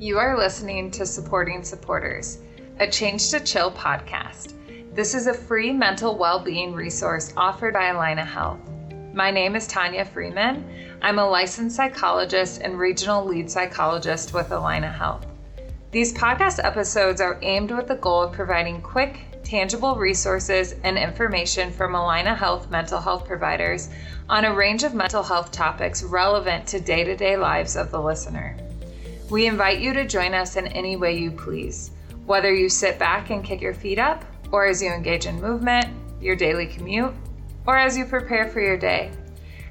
You are listening to Supporting Supporters, a Change to Chill podcast. This is a free mental well being resource offered by Allina Health. My name is Tanya Freeman. I'm a licensed psychologist and regional lead psychologist with Allina Health. These podcast episodes are aimed with the goal of providing quick, tangible resources and information from Allina Health mental health providers on a range of mental health topics relevant to day to day lives of the listener. We invite you to join us in any way you please, whether you sit back and kick your feet up, or as you engage in movement, your daily commute, or as you prepare for your day.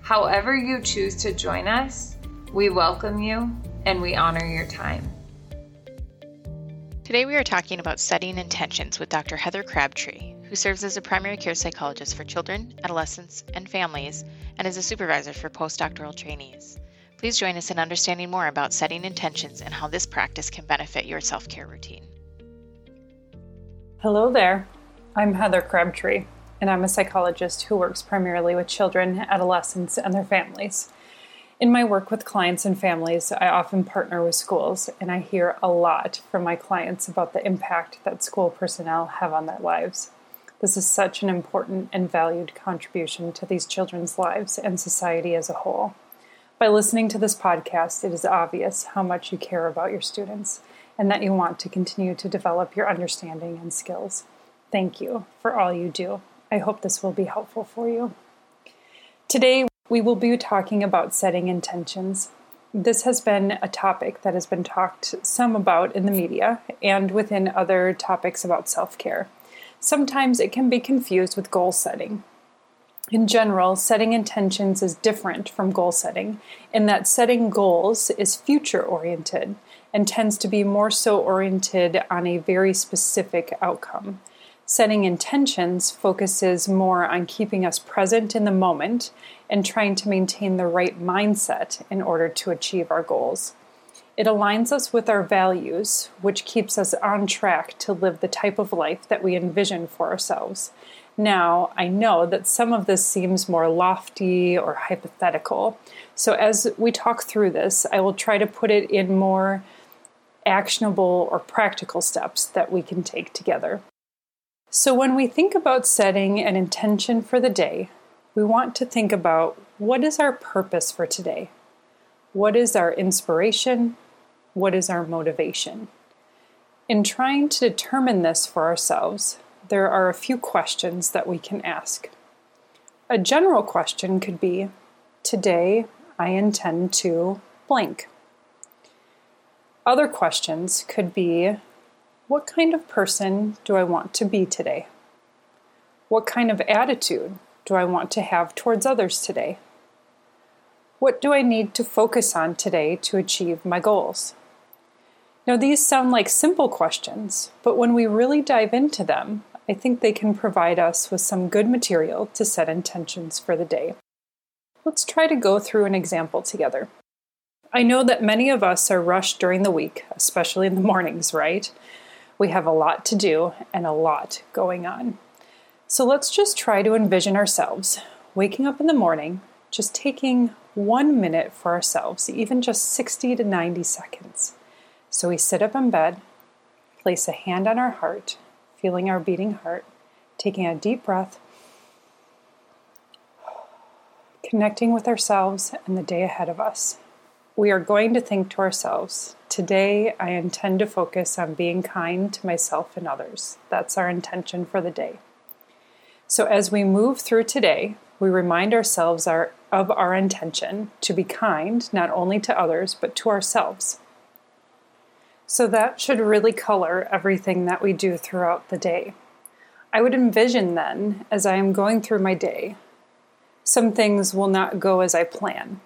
However, you choose to join us, we welcome you and we honor your time. Today, we are talking about setting intentions with Dr. Heather Crabtree, who serves as a primary care psychologist for children, adolescents, and families, and is a supervisor for postdoctoral trainees. Please join us in understanding more about setting intentions and how this practice can benefit your self care routine. Hello there. I'm Heather Crabtree, and I'm a psychologist who works primarily with children, adolescents, and their families. In my work with clients and families, I often partner with schools, and I hear a lot from my clients about the impact that school personnel have on their lives. This is such an important and valued contribution to these children's lives and society as a whole. By listening to this podcast, it is obvious how much you care about your students and that you want to continue to develop your understanding and skills. Thank you for all you do. I hope this will be helpful for you. Today, we will be talking about setting intentions. This has been a topic that has been talked some about in the media and within other topics about self care. Sometimes it can be confused with goal setting, in general, setting intentions is different from goal setting in that setting goals is future oriented and tends to be more so oriented on a very specific outcome. Setting intentions focuses more on keeping us present in the moment and trying to maintain the right mindset in order to achieve our goals. It aligns us with our values, which keeps us on track to live the type of life that we envision for ourselves now, I know that some of this seems more lofty or hypothetical. So, as we talk through this, I will try to put it in more actionable or practical steps that we can take together. So, when we think about setting an intention for the day, we want to think about what is our purpose for today? What is our inspiration? What is our motivation? In trying to determine this for ourselves, there are a few questions that we can ask. A general question could be Today I intend to blank. Other questions could be What kind of person do I want to be today? What kind of attitude do I want to have towards others today? What do I need to focus on today to achieve my goals? Now, these sound like simple questions, but when we really dive into them, I think they can provide us with some good material to set intentions for the day. Let's try to go through an example together. I know that many of us are rushed during the week, especially in the mornings, right? We have a lot to do and a lot going on. So let's just try to envision ourselves waking up in the morning, just taking one minute for ourselves, even just 60 to 90 seconds. So we sit up in bed, place a hand on our heart, feeling our beating heart, taking a deep breath, connecting with ourselves and the day ahead of us. We are going to think to ourselves, today I intend to focus on being kind to myself and others. That's our intention for the day. So as we move through today, we remind ourselves our, of our intention to be kind not only to others but to ourselves. So that should really color everything that we do throughout the day. I would envision then, as I am going through my day, some things will not go as I plan,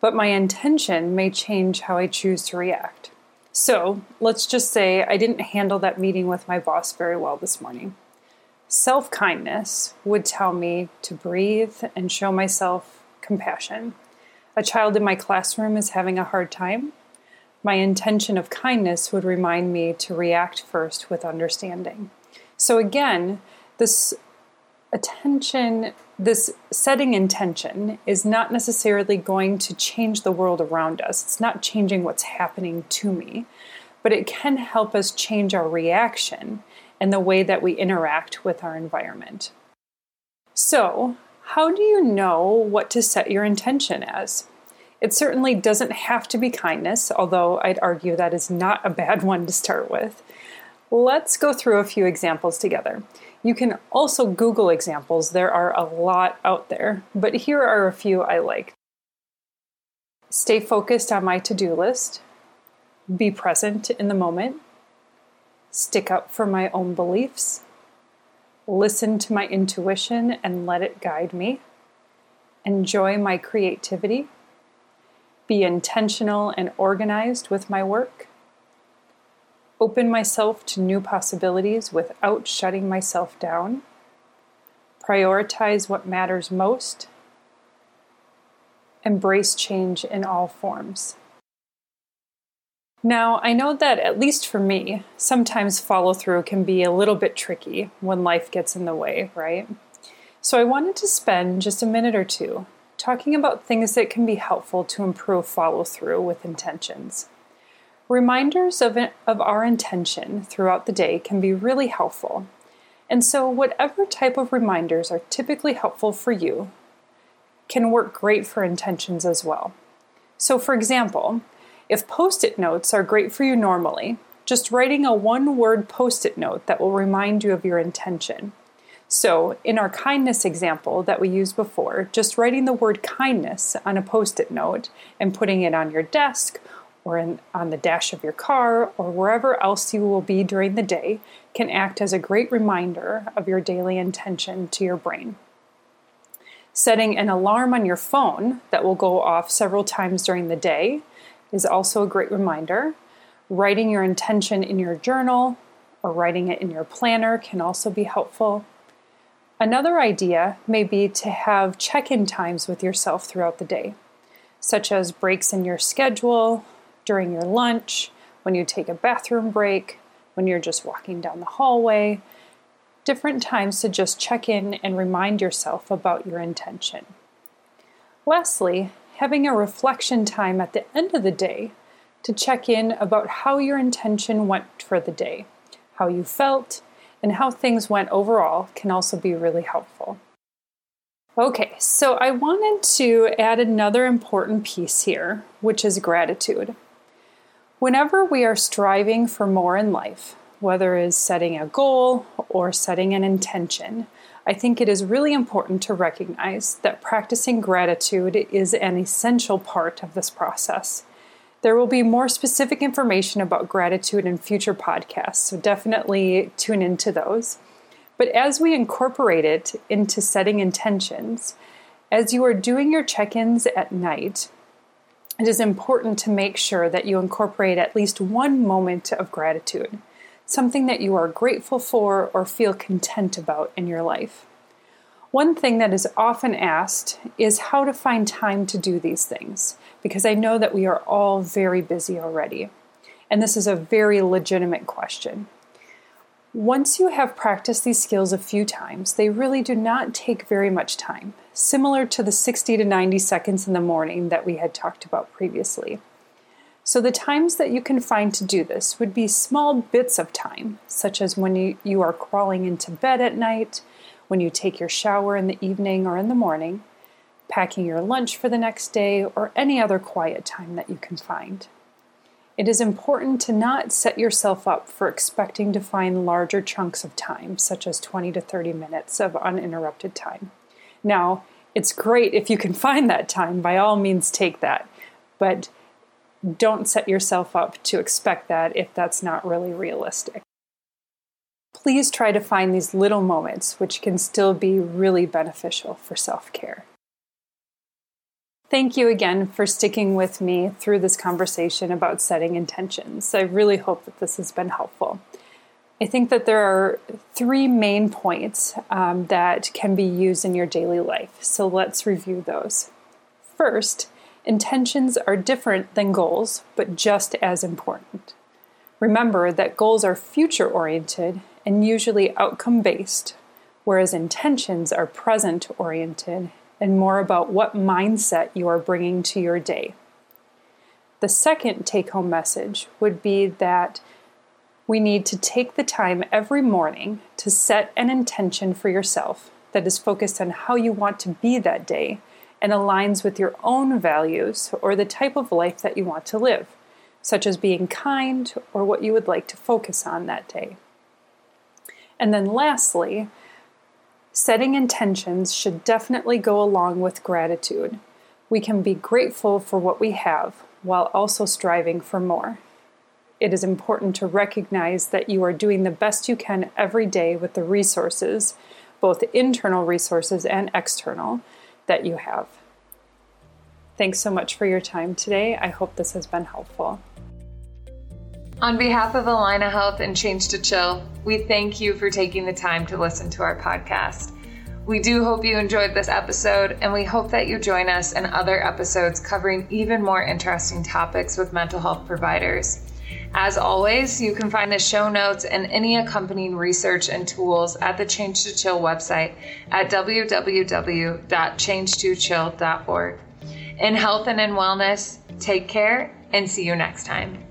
but my intention may change how I choose to react. So let's just say I didn't handle that meeting with my boss very well this morning. Self kindness would tell me to breathe and show myself compassion. A child in my classroom is having a hard time my intention of kindness would remind me to react first with understanding. So, again, this attention this setting intention is not necessarily going to change the world around us. It's not changing what's happening to me, but it can help us change our reaction and the way that we interact with our environment. So, how do you know what to set your intention as? It certainly doesn't have to be kindness, although I'd argue that is not a bad one to start with. Let's go through a few examples together. You can also Google examples, there are a lot out there, but here are a few I like. Stay focused on my to do list, be present in the moment, stick up for my own beliefs, listen to my intuition and let it guide me, enjoy my creativity, be intentional and organized with my work, open myself to new possibilities without shutting myself down, prioritize what matters most, embrace change in all forms. Now, I know that, at least for me, sometimes follow through can be a little bit tricky when life gets in the way, right? So, I wanted to spend just a minute or two talking about things that can be helpful to improve follow through with intentions. Reminders of, of our intention throughout the day can be really helpful. And so, whatever type of reminders are typically helpful for you can work great for intentions as well. So, for example, if post it notes are great for you normally, just writing a one word post it note that will remind you of your intention. So, in our kindness example that we used before, just writing the word kindness on a post it note and putting it on your desk or in, on the dash of your car or wherever else you will be during the day can act as a great reminder of your daily intention to your brain. Setting an alarm on your phone that will go off several times during the day is also a great reminder. Writing your intention in your journal or writing it in your planner can also be helpful. Another idea may be to have check in times with yourself throughout the day, such as breaks in your schedule, during your lunch, when you take a bathroom break, when you're just walking down the hallway, different times to just check in and remind yourself about your intention. Lastly, having a reflection time at the end of the day to check in about how your intention went for the day, how you felt, and how things went overall can also be really helpful. Okay, so I wanted to add another important piece here, which is gratitude. Whenever we are striving for more in life, whether it is setting a goal or setting an intention, I think it is really important to recognize that practicing gratitude is an essential part of this process. There will be more specific information about gratitude in future podcasts, so definitely tune into those. But as we incorporate it into setting intentions, as you are doing your check ins at night, it is important to make sure that you incorporate at least one moment of gratitude, something that you are grateful for or feel content about in your life. One thing that is often asked is how to find time to do these things, because I know that we are all very busy already. And this is a very legitimate question. Once you have practiced these skills a few times, they really do not take very much time, similar to the 60 to 90 seconds in the morning that we had talked about previously. So, the times that you can find to do this would be small bits of time, such as when you, you are crawling into bed at night, when you take your shower in the evening or in the morning, packing your lunch for the next day, or any other quiet time that you can find. It is important to not set yourself up for expecting to find larger chunks of time, such as 20 to 30 minutes of uninterrupted time. Now, it's great if you can find that time, by all means, take that. But don't set yourself up to expect that if that's not really realistic. Please try to find these little moments which can still be really beneficial for self care. Thank you again for sticking with me through this conversation about setting intentions. I really hope that this has been helpful. I think that there are three main points um, that can be used in your daily life. So let's review those. First, intentions are different than goals, but just as important. Remember that goals are future oriented and usually outcome based, whereas intentions are present oriented and more about what mindset you are bringing to your day. The second take home message would be that we need to take the time every morning to set an intention for yourself that is focused on how you want to be that day and aligns with your own values or the type of life that you want to live, such as being kind or what you would like to focus on that day. And then lastly, setting intentions should definitely go along with gratitude. We can be grateful for what we have while also striving for more. It is important to recognize that you are doing the best you can every day with the resources, both internal resources and external, that you have. Thanks so much for your time today. I hope this has been helpful. On behalf of Allina Health and Change to Chill, we thank you for taking the time to listen to our podcast. We do hope you enjoyed this episode, and we hope that you join us in other episodes covering even more interesting topics with mental health providers. As always, you can find the show notes and any accompanying research and tools at the Change to Chill website at www.changetochill.org. In health and in wellness, take care and see you next time.